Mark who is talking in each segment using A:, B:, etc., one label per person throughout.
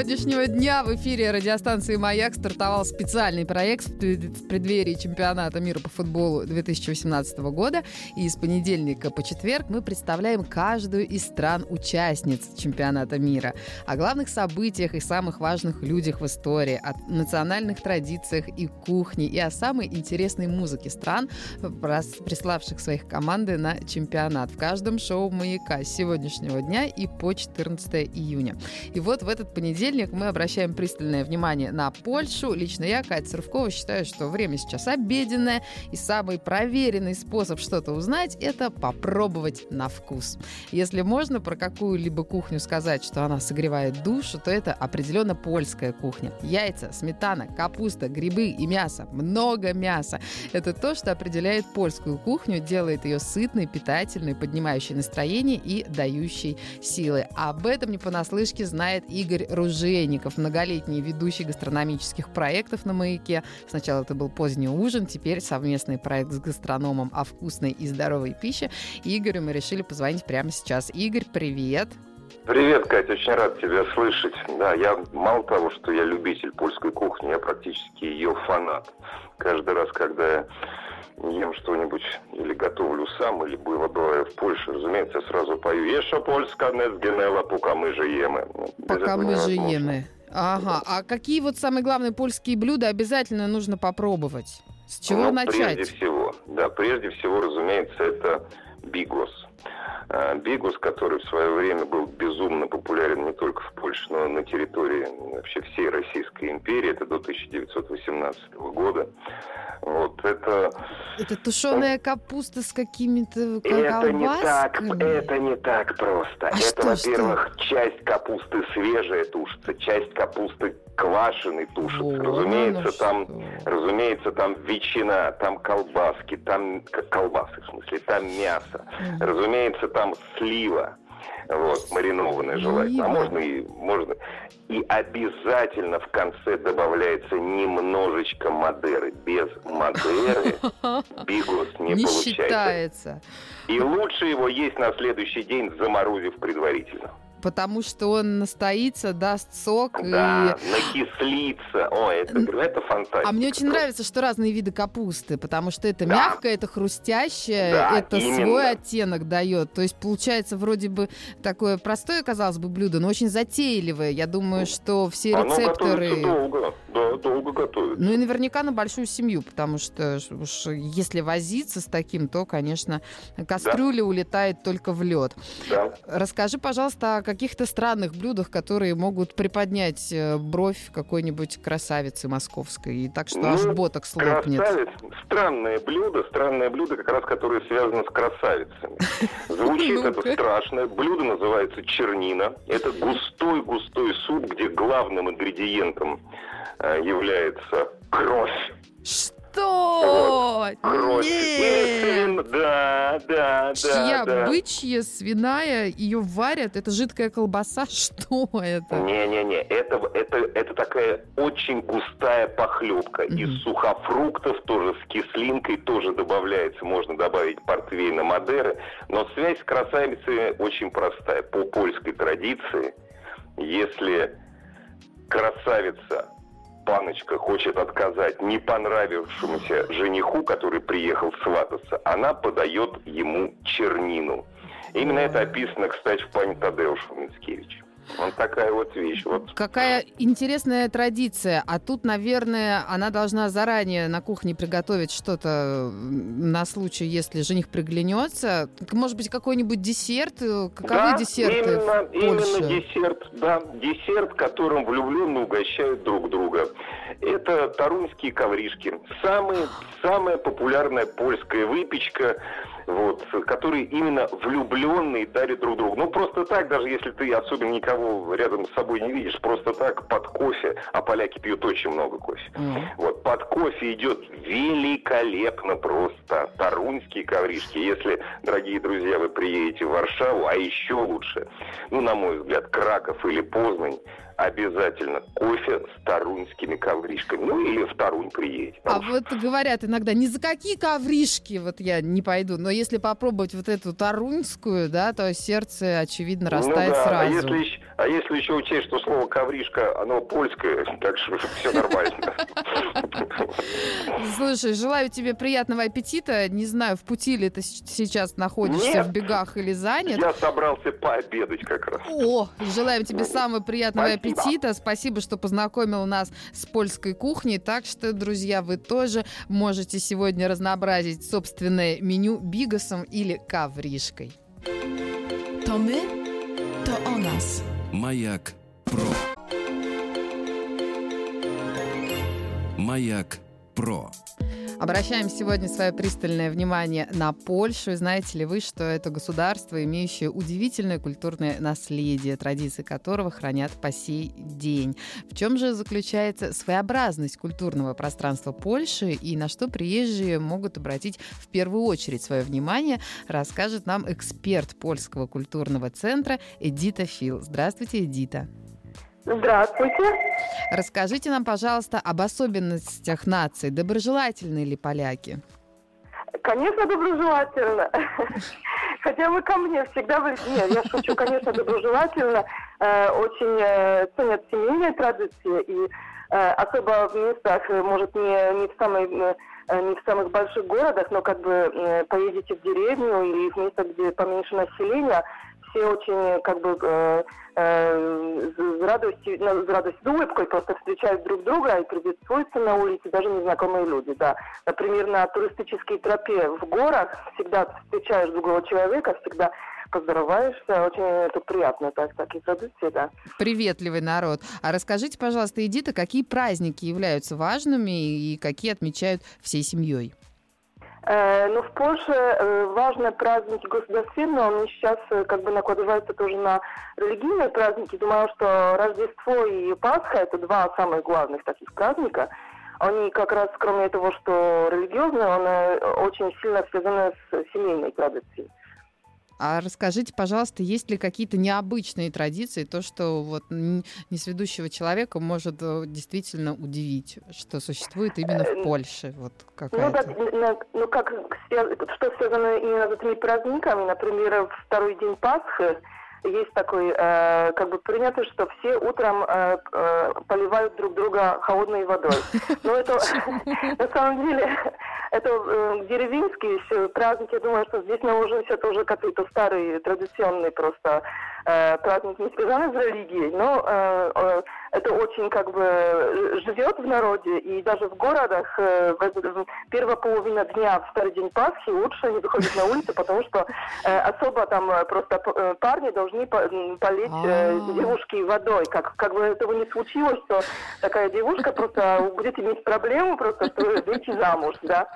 A: Сегодняшнего дня в эфире радиостанции «Маяк» стартовал специальный проект в преддверии чемпионата мира по футболу 2018 года. И с понедельника по четверг мы представляем каждую из стран-участниц чемпионата мира. О главных событиях и самых важных людях в истории, о национальных традициях и кухне, и о самой интересной музыке стран, приславших своих команды на чемпионат. В каждом шоу «Маяка» с сегодняшнего дня и по 14 июня. И вот в этот понедельник мы обращаем пристальное внимание на Польшу. Лично я, Катя Сырвкова, считаю, что время сейчас обеденное, и самый проверенный способ что-то узнать – это попробовать на вкус. Если можно про какую-либо кухню сказать, что она согревает душу, то это определенно польская кухня. Яйца, сметана, капуста, грибы и мясо. Много мяса. Это то, что определяет польскую кухню, делает ее сытной, питательной, поднимающей настроение и дающей силы. Об этом не понаслышке знает Игорь Ружейников, многолетний ведущий гастрономических проектов на «Маяке». Сначала это был поздний ужин, теперь совместный проект с гастрономом о вкусной и здоровой пище. Игорю мы решили позвонить прямо сейчас. Игорь, привет!
B: Привет, Катя, очень рад тебя слышать. Да, я мало того, что я любитель польской кухни, я практически ее фанат. Каждый раз, когда я ем что-нибудь или готовлю сам, или было бываю в Польше, разумеется, я сразу пою «Еша польска не сгенела, пока мы же ем».
A: Пока мы же ем. Ага, а какие вот самые главные польские блюда обязательно нужно попробовать? С чего
B: ну,
A: начать?
B: Прежде всего, да, прежде всего, разумеется, это бигос. А, бигус, который в свое время был безумно популярен не только в Польше, но и на территории вообще всей Российской империи, это до 1918 года. Вот это...
A: Это тушеная капуста с какими-то
B: Это не так, это не так просто.
A: А
B: это,
A: что,
B: во-первых, часть капусты свежая тушится, часть капусты квашеный тушится.
A: Вон
B: разумеется,
A: оно
B: там,
A: что.
B: разумеется, там ветчина, там колбаски, там колбасы, в смысле, там мясо.
A: Мгм.
B: Разумеется, там слива. Вот, маринованная желательно. А можно и можно. И обязательно в конце добавляется немножечко Мадеры. Без Мадеры бигос не,
A: Не
B: получается.
A: считается.
B: И лучше его есть на следующий день, заморозив предварительно.
A: Потому что он настоится, даст сок.
B: Да,
A: И...
B: накислиться. О, это, это фантастика.
A: А мне очень нравится, что разные виды капусты, потому что это
B: Да.
A: мягкое, это хрустящее,
B: Да,
A: это
B: именно.
A: свой оттенок дает. То есть получается вроде бы такое простое, казалось бы, блюдо, но очень затейливое. Я думаю, что все
B: Оно
A: рецепторы...
B: долго. Да, долго готовится.
A: Ну и наверняка на большую семью, потому что уж если возиться с таким, то, конечно, кастрюля улетает только в лед.
B: Да.
A: Расскажи, пожалуйста, о каких-то странных блюдах, которые могут приподнять э, бровь какой-нибудь красавицы московской, и так что аж
B: Ну,
A: ботокс лопнет.
B: Красавец. Странное блюдо, странное блюдо, как раз которое связано с красавицами. Звучит это страшно. Блюдо называется чернина. Это густой-густой суп, где главным ингредиентом является кровь.
A: Что?
B: Кровь. Или
A: Нет!
B: Да, да,
A: Чья
B: да,
A: бычья, свиная, ее варят, это жидкая колбаса, что это?
B: Не-не-не, это, это, это такая очень густая похлебка.
A: Мгм.
B: Из сухофруктов тоже с кислинкой тоже добавляется. Можно добавить портвейна Мадеры. Но связь с красавицей очень простая. По польской традиции, если красавица паночка хочет отказать не понравившемуся жениху, который приехал свататься, она подает ему чернину. Именно это описано, кстати, в пане Тадеуша Мицкевича. Вот такая вот вещь. Вот
A: Какая интересная традиция. А тут, наверное, она должна заранее на кухне приготовить что-то на случай, если жених приглянется. Может быть, какой-нибудь десерт? Э, Каковы
B: да,
A: десерты
B: именно, именно десерт, да, десерт, которым влюбленные угощают друг друга. Это тарунские ковришки. Самые, самая популярная польская выпечка вот, которые именно влюбленные дарят друг другу. Ну, просто так, даже если ты особенно никого рядом с собой не видишь, просто так под кофе, а поляки пьют очень много кофе. Mm. Вот, под кофе идет великолепно просто тарунские ковришки. Если, дорогие друзья, вы приедете в Варшаву, а еще лучше, ну, на мой взгляд, Краков или Познань, обязательно кофе с тарунскими ковришками. Ну, или в Тарунь приедете.
A: А вот говорят иногда, ни за какие ковришки вот я не пойду, но если попробовать вот эту таруньскую, да, то сердце, очевидно, ну растает
B: ну, да.
A: сразу.
B: А если, а если еще учесть, что слово ковришка, оно польское, так что все нормально.
A: Слушай, желаю тебе приятного аппетита. Не знаю, в пути ли ты сейчас находишься,
B: Нет,
A: в бегах или занят.
B: Я собрался пообедать как раз.
A: О, желаем тебе самого приятного Спасибо аппетита. Спасибо, что познакомил нас с польской кухней. Так что, друзья, вы тоже можете сегодня разнообразить собственное меню бигасом или ковришкой.
C: То мы, то о нас. Маяк Про. Маяк Про.
A: Обращаем сегодня свое пристальное внимание на Польшу. Знаете ли вы, что это государство, имеющее удивительное культурное наследие, традиции которого хранят по сей день. В чем же заключается своеобразность культурного пространства Польши и на что приезжие могут обратить в первую очередь свое внимание, расскажет нам эксперт Польского культурного центра Эдита Фил. Здравствуйте, Эдита.
D: Здравствуйте.
A: Расскажите нам, пожалуйста, об особенностях нации. Доброжелательны ли поляки?
D: Конечно, доброжелательно. Хотя вы ко мне всегда вы... Нет, я шучу, конечно, доброжелательно. Э, очень э, ценят семейные традиции. И э, особо в местах, может, не, не в самой не в самых больших городах, но как бы поедете в деревню или в место, где поменьше населения, все очень как бы э, э, с радостью, ну, с радостью, с улыбкой просто встречают друг друга и приветствуются на улице даже незнакомые люди, да. Например, на туристической тропе в горах всегда встречаешь другого человека, всегда поздороваешься, очень это приятно, так, такие традиции, да.
A: Приветливый народ. А расскажите, пожалуйста, Эдита, какие праздники являются важными и какие отмечают всей семьей?
D: Э, Но в Польше э, важные праздники государственные, они сейчас э, как бы накладываются тоже на религийные праздники. Думаю, что Рождество и Пасха – это два самых главных таких праздника. Они как раз, кроме того, что религиозные, они очень сильно связаны с семейной традицией.
A: А расскажите, пожалуйста, есть ли какие-то необычные традиции, то, что вот несведущего человека может э, действительно удивить, что существует именно в э, Польше? Вот
D: ну, да, ну, как, что связано именно с этими праздниками, например, второй день Пасхи, есть такой, э, как бы принято, что все утром э, э, поливают друг друга холодной водой. Но это на самом деле это э, деревенские праздники. Я думаю, что здесь на ужин все тоже какие-то старые, традиционные просто э, праздник, не связаны с религией, но э, э, это очень как бы живет в народе, и даже в городах э, в, первая половина дня в старый день Пасхи лучше не выходить на улицу, потому что э, особо там э, просто э, парни должны по, полить э, а. девушки водой. Как, как бы этого не случилось, что такая девушка просто будет иметь проблему просто выйти замуж, да.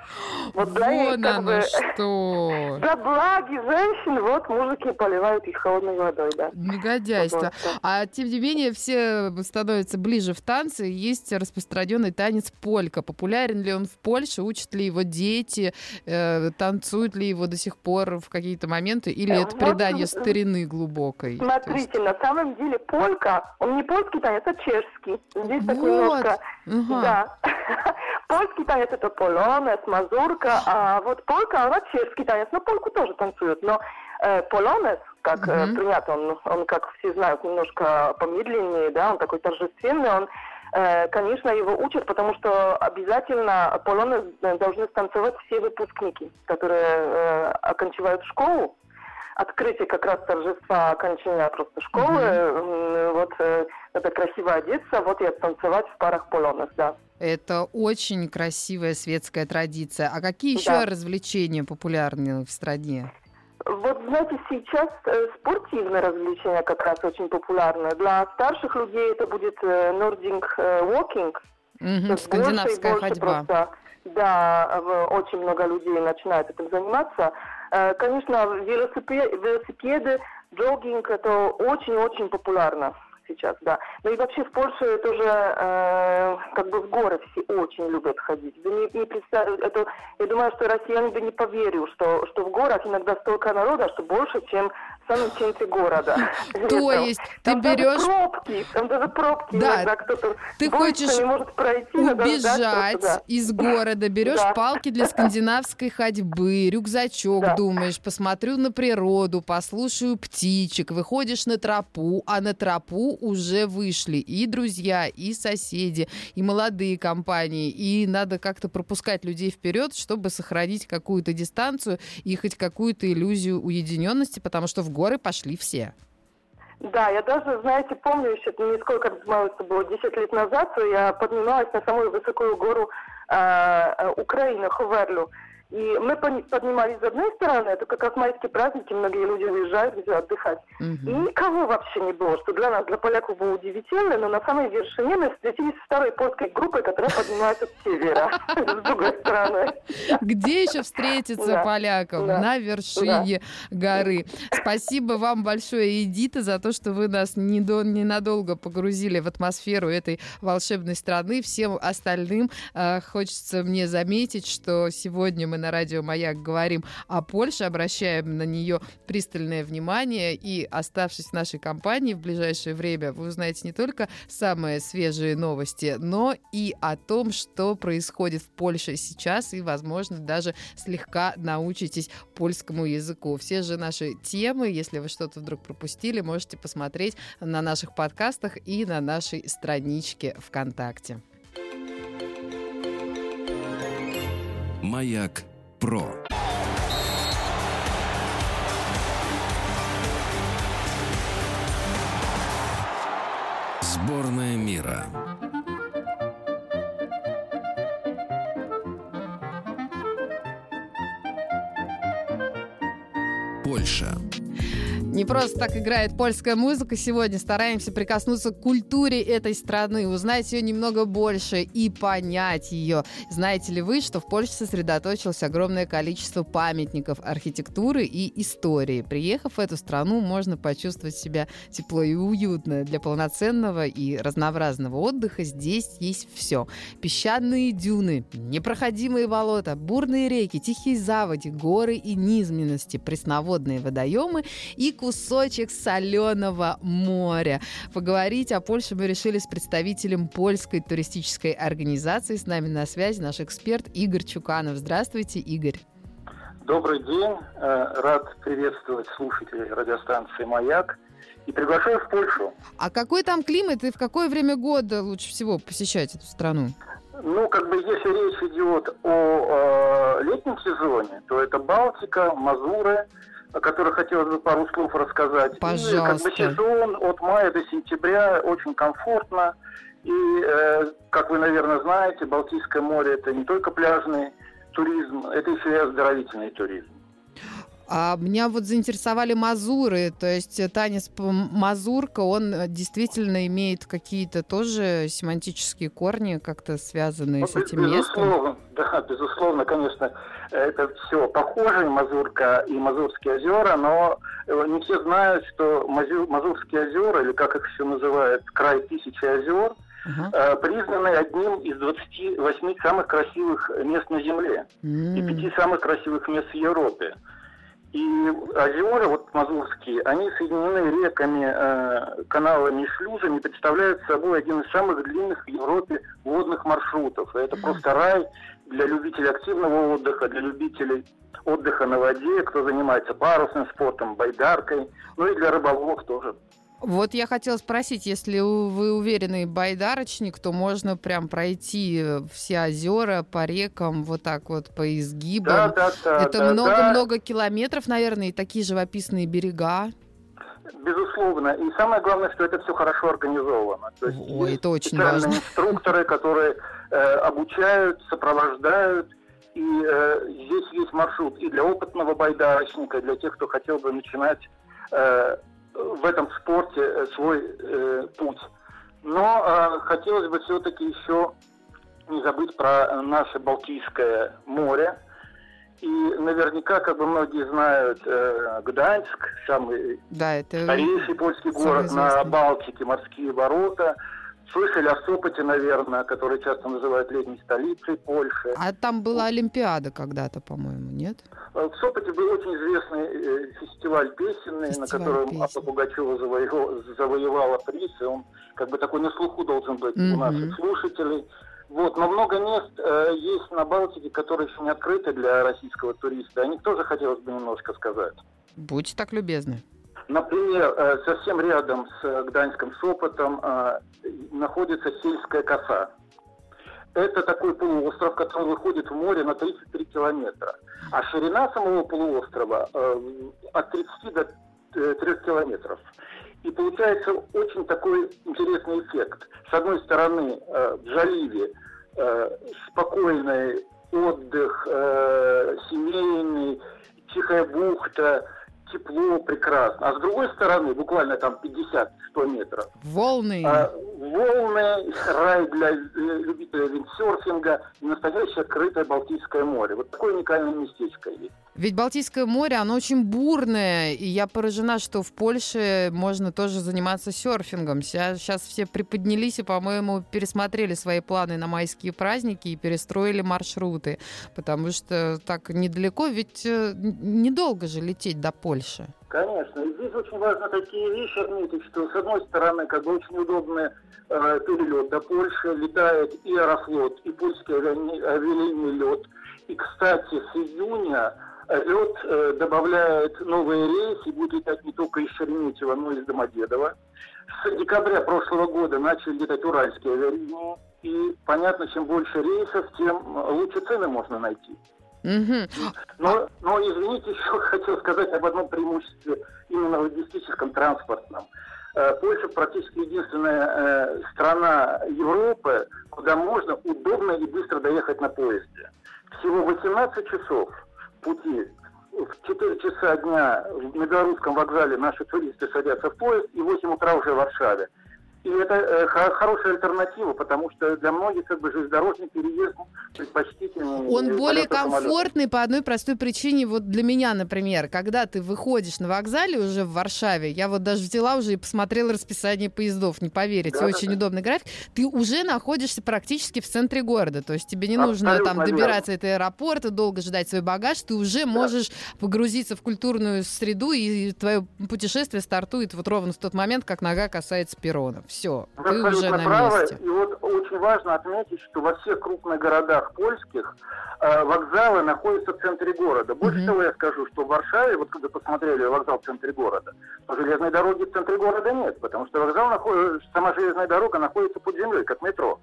A: Вот, да, вот как бы, что.
D: За благи женщин, вот мужики поливают их холодной водой, да.
A: Негодяйство. А тем не менее, все становятся ближе в танцы. Есть распространенный танец полька. Популярен ли он в Польше? Учат ли его дети? Э, танцуют ли его до сих пор в какие-то моменты? Или это предание старины глубокой?
D: Смотрите, есть... на самом деле полька, он не польский танец, а чешский. Здесь вот. такой немножко... Ага. Да. Польский танец это полонез, мазурка, а вот полька, она чешский танец. Но польку тоже танцуют, но э, полонез, как mm-hmm. э, принято, он, он, как все знают, немножко помедленнее, да, он такой торжественный, он э, Конечно, его учат, потому что обязательно полонез должны станцевать все выпускники, которые э, оканчивают школу. Открытие как раз торжества окончания просто школы. Mm-hmm. Вот э, это красиво одеться, вот и танцевать в парах полонез, да.
A: Это очень красивая светская традиция. А какие еще да. развлечения популярны в стране?
D: Вот, знаете, сейчас э, спортивное развлечение как раз очень популярное. Для старших людей это будет э, Nordic э, Walking.
A: Угу, скандинавская
D: больше,
A: ходьба.
D: Просто, да, очень много людей начинают этим заниматься. Э, конечно, велосипед, велосипеды, джогинг это очень-очень популярно сейчас, да. Ну и вообще в Польше тоже э, как бы в горы все очень любят ходить. Вы не, не представляете, это, я думаю, что россияне бы не поверил, что, что в горах иногда столько народа, что больше, чем самом центре города.
A: То есть ты берешь...
D: пробки, там даже пробки
A: да.
D: иногда кто-то
A: ты хочешь
D: не может пройти,
A: убежать да. из города, берешь да. палки для скандинавской ходьбы, рюкзачок, да. думаешь, посмотрю на природу, послушаю птичек, выходишь на тропу, а на тропу уже вышли и друзья, и соседи, и молодые компании, и надо как-то пропускать людей вперед, чтобы сохранить какую-то дистанцию и хоть какую-то иллюзию уединенности, потому что в горы пошли все.
D: Да, я даже, знаете, помню еще, не сколько это было, 10 лет назад, я поднималась на самую высокую гору э, Украины, Хуверлю. И мы поднимались с одной стороны, это как раз майские праздники, многие люди уезжают где отдыхать. Угу. И никого вообще не было, что для нас, для поляков было удивительно, но на самой вершине мы встретились с старой польской группой, которая поднимается с севера, с другой стороны.
A: Где еще встретиться полякам? На вершине горы. Спасибо вам большое, Эдита, за то, что вы нас ненадолго погрузили в атмосферу этой волшебной страны. Всем остальным э, хочется мне заметить, что сегодня мы на радио «Маяк» говорим о Польше, обращаем на нее пристальное внимание. И, оставшись в нашей компании в ближайшее время, вы узнаете не только самые свежие новости, но и о том, что происходит в Польше сейчас, и, возможно, даже слегка научитесь польскому языку. Все же наши темы, если вы что-то вдруг пропустили, можете посмотреть на наших подкастах и на нашей страничке ВКонтакте.
C: Маяк Про. Сборная мира. Польша.
A: Не просто так играет польская музыка сегодня. Стараемся прикоснуться к культуре этой страны, узнать ее немного больше и понять ее. Знаете ли вы, что в Польше сосредоточилось огромное количество памятников архитектуры и истории? Приехав в эту страну, можно почувствовать себя тепло и уютно. Для полноценного и разнообразного отдыха здесь есть все. Песчаные дюны, непроходимые болота, бурные реки, тихие заводи, горы и низменности, пресноводные водоемы и кусочек соленого моря. Поговорить о Польше мы решили с представителем польской туристической организации. С нами на связи наш эксперт Игорь Чуканов. Здравствуйте, Игорь.
E: Добрый день. Э, рад приветствовать слушателей радиостанции «Маяк» и приглашаю в Польшу.
A: А какой там климат и в какое время года лучше всего посещать эту страну?
E: Ну, как бы, если речь идет о э, летнем сезоне, то это Балтика, Мазуры, о которых хотелось бы пару слов рассказать.
A: Пожалуйста.
E: И как бы сезон от мая до сентября очень комфортно. И, э, как вы, наверное, знаете, Балтийское море это не только пляжный туризм, это еще и оздоровительный туризм.
A: А меня вот заинтересовали мазуры, то есть танец мазурка, он действительно имеет какие-то тоже семантические корни, как-то связанные ну, с этим
E: безусловно,
A: местом?
E: Да, безусловно, конечно, это все похоже, мазурка и Мазурские озера, но э, не все знают, что Мазурские озера, или как их еще называют, край тысячи озер, Uh-huh. признаны одним из 28 самых красивых мест на Земле mm. и пяти самых красивых мест в Европе. И озера, вот мазурские, они соединены реками, э, каналами и шлюзами, представляют собой один из самых длинных в Европе водных маршрутов. Это просто рай для любителей активного отдыха, для любителей отдыха на воде, кто занимается парусным спортом, байдаркой, ну и для рыболовов тоже.
A: Вот я хотела спросить, если вы уверенный байдарочник, то можно прям пройти э, все озера по рекам, вот так вот по изгибам.
E: Да, да, да.
A: Это много-много да, да. километров, наверное, и такие живописные берега.
E: Безусловно. И самое главное, что это все хорошо организовано.
A: То есть Ой, это очень важно.
E: инструкторы, которые э, обучают, сопровождают. И э, здесь есть маршрут и для опытного байдарочника, и для тех, кто хотел бы начинать э, в этом спорте э, свой э, путь. Но э, хотелось бы все-таки еще не забыть про наше Балтийское море. И наверняка, как бы многие знают, э, Гданьск, самый
A: Да, это
E: старейший польский город на. Балтике, морские ворота. Слышали о Сопоте, наверное, который часто называют летней столицей Польши.
A: А там была Олимпиада когда-то, по-моему, нет?
E: Э, В Сопоте был очень известный э, фестиваль песенный, на
A: Фестиваль
E: котором
A: песен.
E: Апа Пугачева завоевала, завоевала приз, и он как бы такой на слуху должен быть
A: Мгм.
E: у наших слушателей. Вот, но много мест э, есть на Балтике, которые еще не открыты для российского туриста. О них тоже хотелось бы немножко сказать.
A: Будьте так любезны.
E: Например, э, совсем рядом с э, Гданьском Сопотом э, находится сельская коса. Это такой полуостров, который выходит в море на 33 километра. А ширина самого полуострова от 30 до 3 километров. И получается очень такой интересный эффект. С одной стороны, в заливе э, спокойный отдых, семейный, тихая бухта, тепло, прекрасно. А с другой стороны, буквально там 50-100 метров,
A: Волны.
E: а, волны, рай для э, любителей виндсерфинга и настоящее открытое Балтийское море. Вот такое уникальное местечко есть.
A: Ведь Балтийское море, оно очень бурное, и я поражена, что в Польше можно тоже заниматься серфингом. Сейчас все приподнялись и, по-моему, пересмотрели свои планы на майские праздники и перестроили маршруты, потому что так недалеко, ведь э, недолго же лететь до Польши.
E: Конечно. И здесь очень важно такие вещи отметить, что с одной стороны, как бы очень удобный э, перелет до Польши, летает и Аэрофлот, и польский авиалинии лед. И, кстати, с июня лед э, добавляет новые рейсы и будет летать не только из Шереметьево, но и из Домодедово. С декабря прошлого года начали летать уральские авиалинии. И понятно, чем больше рейсов, тем лучше цены можно найти.
A: Мгм.
E: Но, но, извините, еще хотел сказать об одном преимуществе именно логистическом, транспортном. Э, Польша практически единственная э, страна Европы, куда можно удобно и быстро доехать на поезде. Всего 18 часов пути. В 4 часа дня на белорусском вокзале наши туристы садятся в поезд, и в 8 утра уже в Варшаве. И это э, хо- хорошая альтернатива, потому что для многих как бы железнодорожный переезд предпочтительнее.
A: Он
E: э,
A: более комфортный по одной простой причине. Вот для меня, например, когда ты выходишь на вокзале уже в Варшаве, я вот даже взяла уже и посмотрела расписание поездов, не поверите,
E: Да-да-да.
A: очень удобный график. Ты уже находишься практически в центре города, то есть тебе не нужно
E: Абсолютно
A: там
E: верно.
A: добираться до аэропорта, долго ждать свой багаж, ты уже можешь погрузиться в культурную среду, и твое путешествие стартует вот ровно в тот момент, как нога касается перрона. Все,
E: Вы
A: ты уже на
E: правы.
A: месте.
E: И вот очень важно отметить, что во всех крупных городах польских э, вокзалы находятся в центре города. Больше
A: Мгм.
E: того я скажу, что в Варшаве, вот когда посмотрели вокзал в центре города, но железной дороги в центре города нет, потому что вокзал находится, сама железная дорога находится под землей, как метро.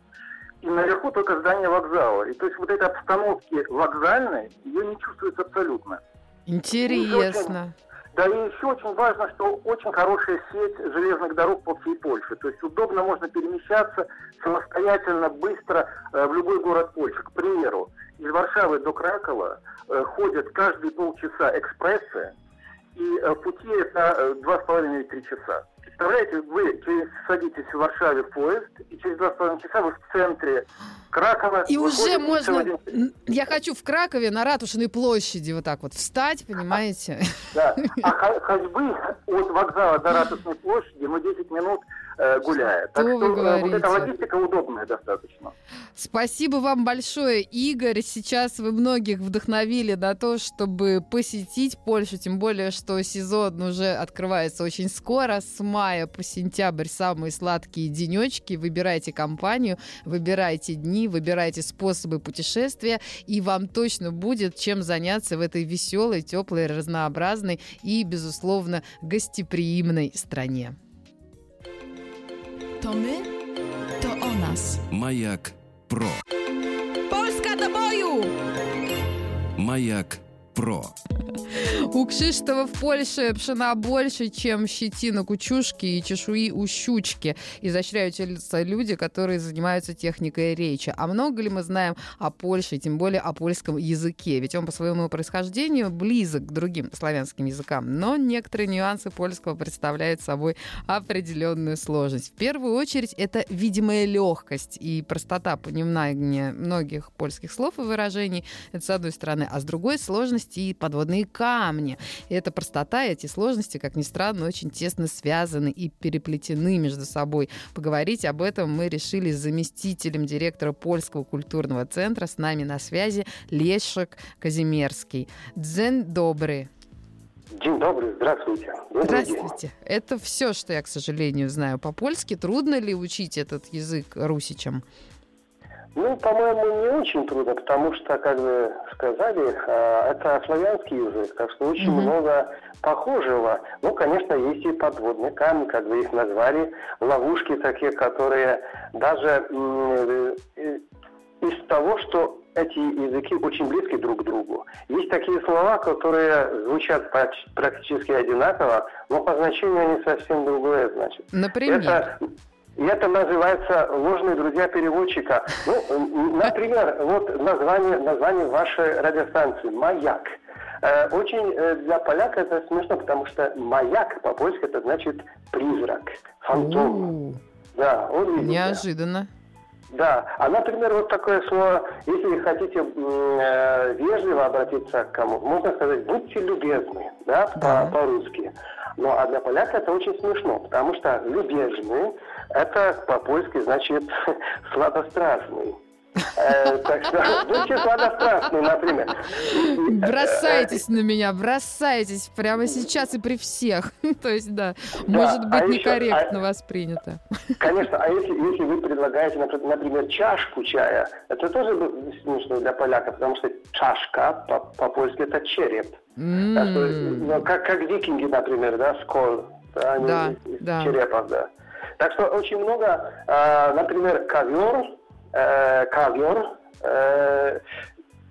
E: И наверху только здание вокзала. И то есть вот этой обстановки вокзальной, ее не чувствуется абсолютно.
A: Интересно.
E: Да и еще очень важно, что очень хорошая сеть железных дорог по всей Польше. То есть удобно можно перемещаться самостоятельно, быстро э, в любой город Польши. К примеру, из Варшавы до Кракова э, ходят каждые полчаса экспрессы, и э, пути это э, два с половиной три часа. Представляете, вы через- садитесь в Варшаве в поезд, и через два с половиной часа вы в центре Кракова.
A: И уже можно...
E: целый день.
A: Н- Я хочу в Кракове на Ратушной площади вот так вот встать, понимаете?
E: Да. А ходьбы от вокзала до Ратушной площади, ну, 10 минут э, гуляет. Так
A: Что вы
E: что э, вот эта
A: говорите?
E: логистика удобная достаточно.
A: Спасибо вам большое, Игорь. Сейчас вы многих вдохновили на то, чтобы посетить Польшу, тем более, что сезон уже открывается очень скоро, с мая по сентябрь самые сладкие денечки. Выбирайте компанию, выбирайте дни, выбирайте способы путешествия, и вам точно будет чем заняться в этой веселой, теплой, разнообразной и, безусловно, гостеприимной стране.
F: To my, to o nas.
C: Маяк про.
A: Польска до бою!
C: Маяк про.
A: У Кшиштова в Польше пшена больше, чем щетина кучушки и чешуи у щучки. Изощряются люди, которые занимаются техникой речи. А много ли мы знаем о Польше, тем более о польском языке? Ведь он по своему происхождению близок к другим славянским языкам. Но некоторые нюансы польского представляют собой определенную сложность. В первую очередь, это видимая легкость и простота понимания многих польских слов и выражений. Это с одной стороны. А с другой сложности и подводные камни. И эта простота и эти сложности, как ни странно, очень тесно связаны и переплетены между собой. Поговорить об этом мы решили с заместителем директора Польского культурного центра. С нами на связи Лешек Казимерский. Дзен добрый.
G: День добрый, здравствуйте. Добрый
A: Здравствуйте. День. Это все, что я, к сожалению, знаю по-польски. Трудно ли учить этот язык русичам?
G: Ну, по-моему, не очень трудно, потому что, как вы сказали, а, это славянский язык, так что очень mm-hmm. много похожего. Ну, конечно, есть и подводные камни, как вы их назвали, ловушки такие, которые даже э, из того, что эти языки очень близки друг к другу. Есть такие слова, которые звучат практически одинаково, но по значению они совсем другое значат.
A: Например?
G: Это и это называется ложные друзья переводчика. Ну, например, вот название, название вашей радиостанции «Маяк». Э, очень э, для поляка это смешно, потому что маяк по-польски это значит призрак, фантом.
A: Да, он видит. Неожиданно.
G: Да, а, например, вот такое слово, если хотите э, вежливо обратиться к кому, можно сказать «будьте любезны», да, да. По- по-русски. Но а для поляка это очень смешно, потому что «любезны» это по-польски значит «сладострастный». Э, так что будьте сладострастны, например.
A: Бросайтесь на меня, бросайтесь прямо сейчас и при всех. То есть, да, может быть а некорректно а воспринято.
G: Конечно, а если, вы предлагаете, например, чашку чая, это тоже смешно для поляка, потому что чашка по-польски это череп. Ну, как, викинги, например, да, скол. Да, да. черепов, да. Так что очень много, э, например, ковер, э, ковер, э,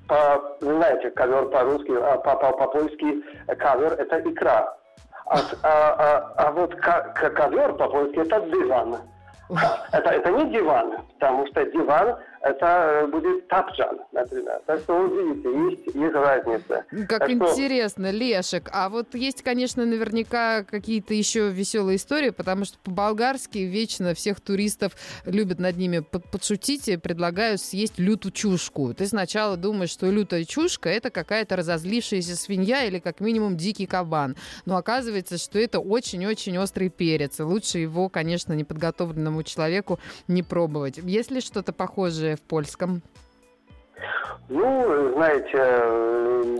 G: по, знаете, ковер по-русски, а по-польски по, ковер это икра. А, а, а, а вот ковер по-польски это диван. Это, это не диван, потому что диван это будет тапчан, например. Так что вы видите, есть, есть разница.
A: Как
G: так
A: интересно, что... Лешек. А вот есть, конечно, наверняка какие-то еще веселые истории, потому что по-болгарски вечно всех туристов любят над ними подшутить и предлагают съесть люту чушку. Ты сначала думаешь, что лютая чушка это какая-то разозлившаяся свинья или как минимум дикий кабан. Но оказывается, что это очень-очень острый перец. И лучше его, конечно, неподготовленному человеку не пробовать. Есть ли что-то похожее в польском?
G: Ну, знаете, э,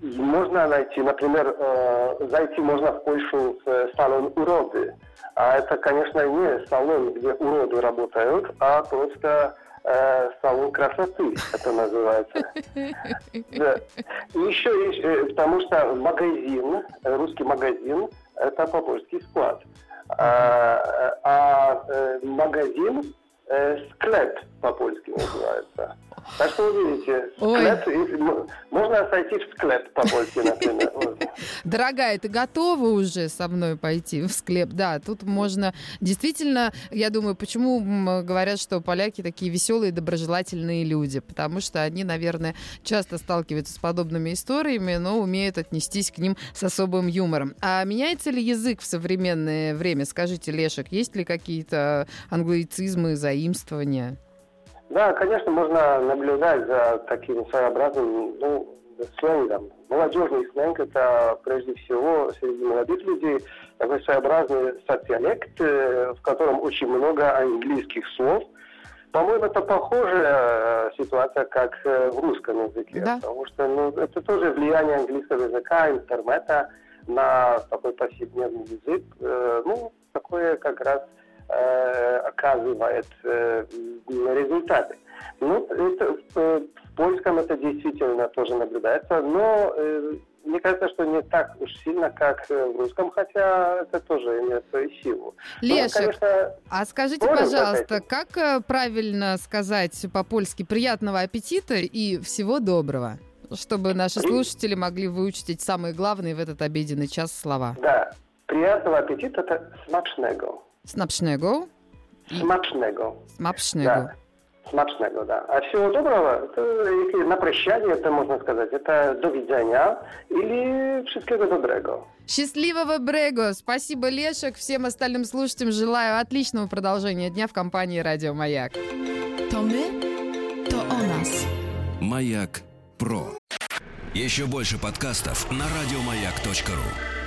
G: можно найти, например, э, зайти можно в Польшу в салон уроды. А это, конечно, не салон, где уроды работают, а просто э, салон красоты, это называется. Да. И еще есть, потому что магазин, русский магазин, это по-польски склад. А, а магазин Э, склеп по-польски называется. Так что вы видите, склеп, можно сойти в склеп по-польски, например.
A: Дорогая, ты готова уже со мной пойти в склеп? Да, тут можно... Действительно, я думаю, почему говорят, что поляки такие веселые, доброжелательные люди? Потому что они, наверное, часто сталкиваются с подобными историями, но умеют отнестись к ним с особым юмором. А меняется ли язык в современное время? Скажите, Лешек, есть ли какие-то англоицизмы, заимствования?
G: Да, конечно, можно наблюдать за таким своеобразным ну, сленгом. Молодежный сленг – это прежде всего среди молодых людей такой своеобразный социалект, э, в котором очень много английских слов. По-моему, это похожая э, ситуация, как э, в русском языке, да. потому что ну, это тоже влияние английского языка, интернета на такой повседневный язык. Ну, такое как раз оказывает э, результаты. Ну, это, в польском это действительно тоже наблюдается, но э, мне кажется, что не так уж сильно, как в русском, хотя это тоже имеет свою силу.
A: Лешек, ну, конечно, а скажите, пожалуйста, как правильно сказать по-польски «приятного аппетита» и «всего доброго»? чтобы наши слушатели могли выучить эти самые главные в этот обеденный час слова.
G: Да. Приятного аппетита, это смачnego.
A: Снапшnego,
G: Смачnego.
A: смапшnego.
G: Да. Смачnego, да. А всего доброго, это, если на прощание, это можно сказать, это до видения или wszystkiego dobrego.
A: Счастливого Брего! Спасибо, Лешек. Всем остальным слушателям желаю отличного продолжения дня в компании «Радио Маяк».
F: To my, to o nas.
C: Маяк Про. Еще больше подкастов на радиомаяк.ру.